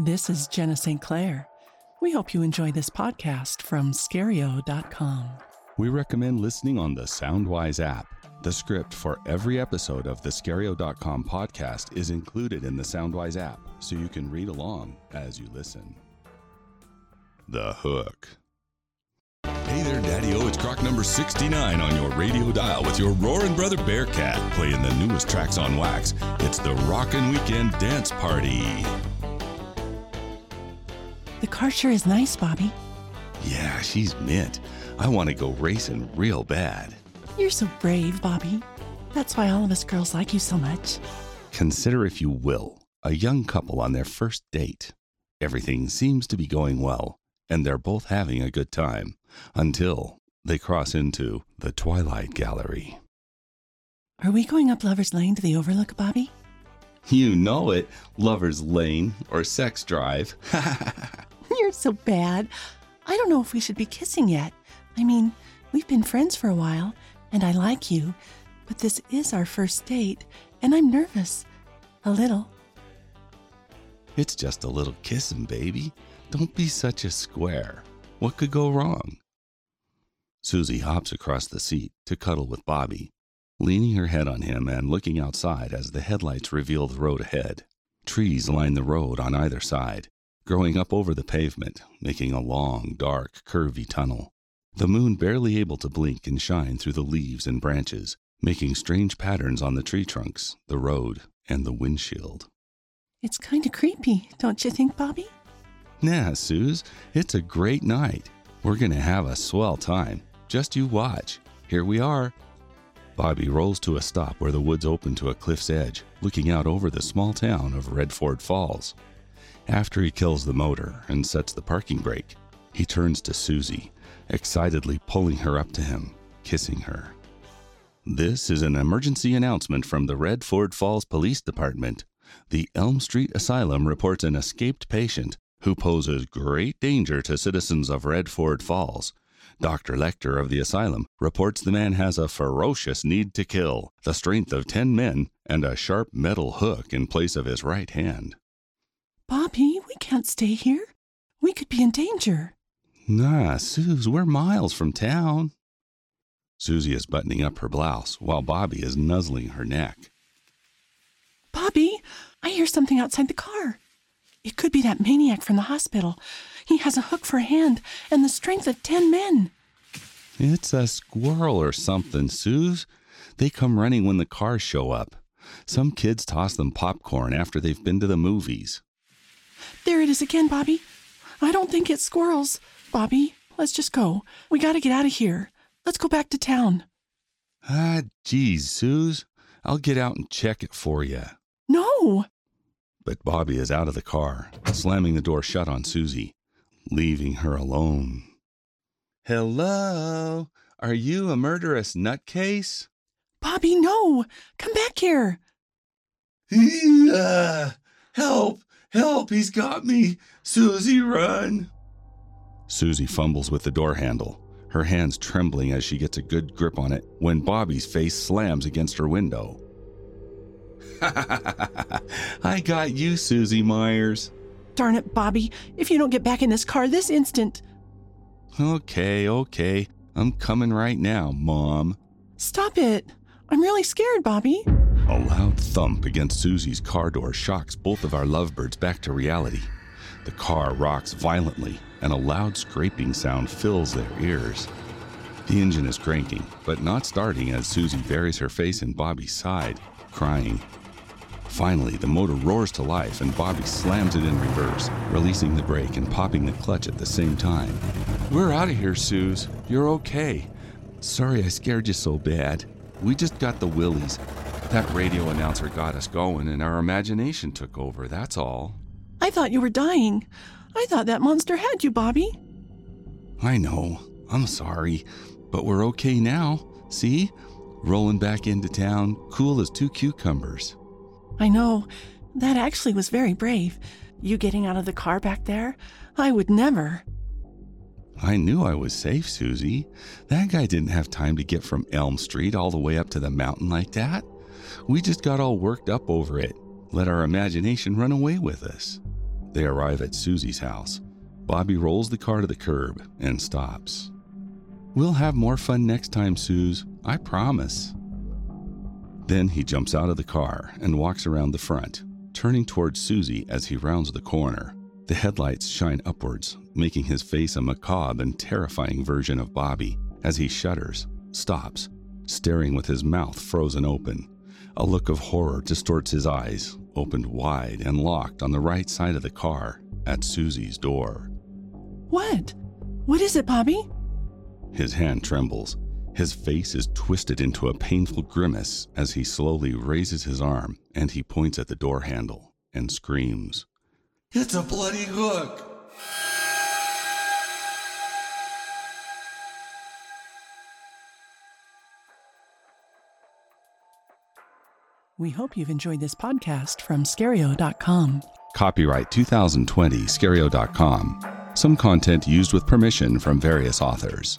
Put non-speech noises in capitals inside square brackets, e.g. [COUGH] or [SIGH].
This is Jenna St. Clair. We hope you enjoy this podcast from Scario.com. We recommend listening on the Soundwise app. The script for every episode of the Scario.com podcast is included in the Soundwise app, so you can read along as you listen. The Hook. Hey there, Daddy O. It's Croc number 69 on your radio dial with your roaring brother Bearcat playing the newest tracks on wax. It's the Rockin' Weekend Dance Party. The car sure is nice, Bobby. Yeah, she's mint. I want to go racing real bad. You're so brave, Bobby. That's why all of us girls like you so much. Consider, if you will, a young couple on their first date. Everything seems to be going well, and they're both having a good time until they cross into the Twilight Gallery. Are we going up Lover's Lane to the Overlook, Bobby? You know it, Lover's Lane or Sex Drive. [LAUGHS] So bad. I don't know if we should be kissing yet. I mean, we've been friends for a while, and I like you, but this is our first date, and I'm nervous. A little. it's just a little kissing, baby. Don't be such a square. What could go wrong? Susie hops across the seat to cuddle with Bobby, leaning her head on him and looking outside as the headlights reveal the road ahead. Trees line the road on either side, growing up over the pavement, making a long, dark, curvy tunnel. The moon barely able to blink and shine through the leaves and branches, making strange patterns on the tree trunks, the road, and the windshield. It's kind of creepy, don't you think, Bobby? Nah, Suze, it's a great night. We're gonna have a swell time. Just you watch. Here we are. Bobby rolls to a stop where the woods open to a cliff's edge, looking out over the small town of Redford Falls. After he kills the motor and sets the parking brake, he turns to Susie, excitedly pulling her up to him, kissing her. This is an emergency announcement from the Redford Falls Police Department. The Elm Street Asylum reports an escaped patient who poses great danger to citizens of Redford Falls. Dr. Lecter of the asylum reports the man has a ferocious need to kill, the strength of 10 men, and a sharp metal hook in place of his right hand. Bobby, we can't stay here. We could be in danger. Nah, Suze, we're miles from town. Susie is buttoning up her blouse while Bobby is nuzzling her neck. Bobby, I hear something outside the car. It could be that maniac from the hospital. He has a hook for a hand and the strength of ten men. It's a squirrel or something, Suze. They come running when the cars show up. Some kids toss them popcorn after they've been to the movies. There it is again, Bobby. I don't think it's squirrels. Bobby, let's just go. We gotta get out of here. Let's go back to town. Ah, geez, Suze. I'll get out and check it for you. No! But Bobby is out of the car, slamming the door shut on Susie, leaving her alone. Hello? Are you a murderous nutcase? Bobby, no! Come back here! [LAUGHS] Help! Help! He's got me! Susie, run! Susie fumbles with the door handle, her hands trembling as she gets a good grip on it when Bobby's face slams against her window. [LAUGHS] I got you, Susie Myers. Darn it, Bobby. If you don't get back in this car this instant. Okay, okay. I'm coming right now, Mom. Stop it. I'm really scared, Bobby. A loud thump against Susie's car door shocks both of our lovebirds back to reality. The car rocks violently, and a loud scraping sound fills their ears. The engine is cranking, but not starting as Susie buries her face in Bobby's side, crying. Finally, the motor roars to life and Bobby slams it in reverse, releasing the brake and popping the clutch at the same time. We're out of here, Suze. You're okay. Sorry I scared you so bad. We just got the willies. That radio announcer got us going and our imagination took over, that's all. I thought you were dying. I thought that monster had you, Bobby. I know. I'm sorry. But we're okay now. See? Rolling back into town, cool as two cucumbers. I know. That actually was very brave. You getting out of the car back there? I would never. I knew I was safe, Susie. That guy didn't have time to get from Elm Street all the way up to the mountain like that. We just got all worked up over it, let our imagination run away with us. They arrive at Susie's house. Bobby rolls the car to the curb and stops. We'll have more fun next time, Suze. I promise. Then he jumps out of the car and walks around the front, turning towards Susie as he rounds the corner. The headlights shine upwards, making his face a macabre and terrifying version of Bobby as he shudders, stops, staring with his mouth frozen open. A look of horror distorts his eyes, opened wide and locked on the right side of the car at Susie's door. What? What is it, Bobby? His hand trembles. His face is twisted into a painful grimace as he slowly raises his arm and he points at the door handle and screams. It's a bloody hook. We hope you've enjoyed this podcast from Scario.com. Copyright 2020 Scario.com. Some content used with permission from various authors.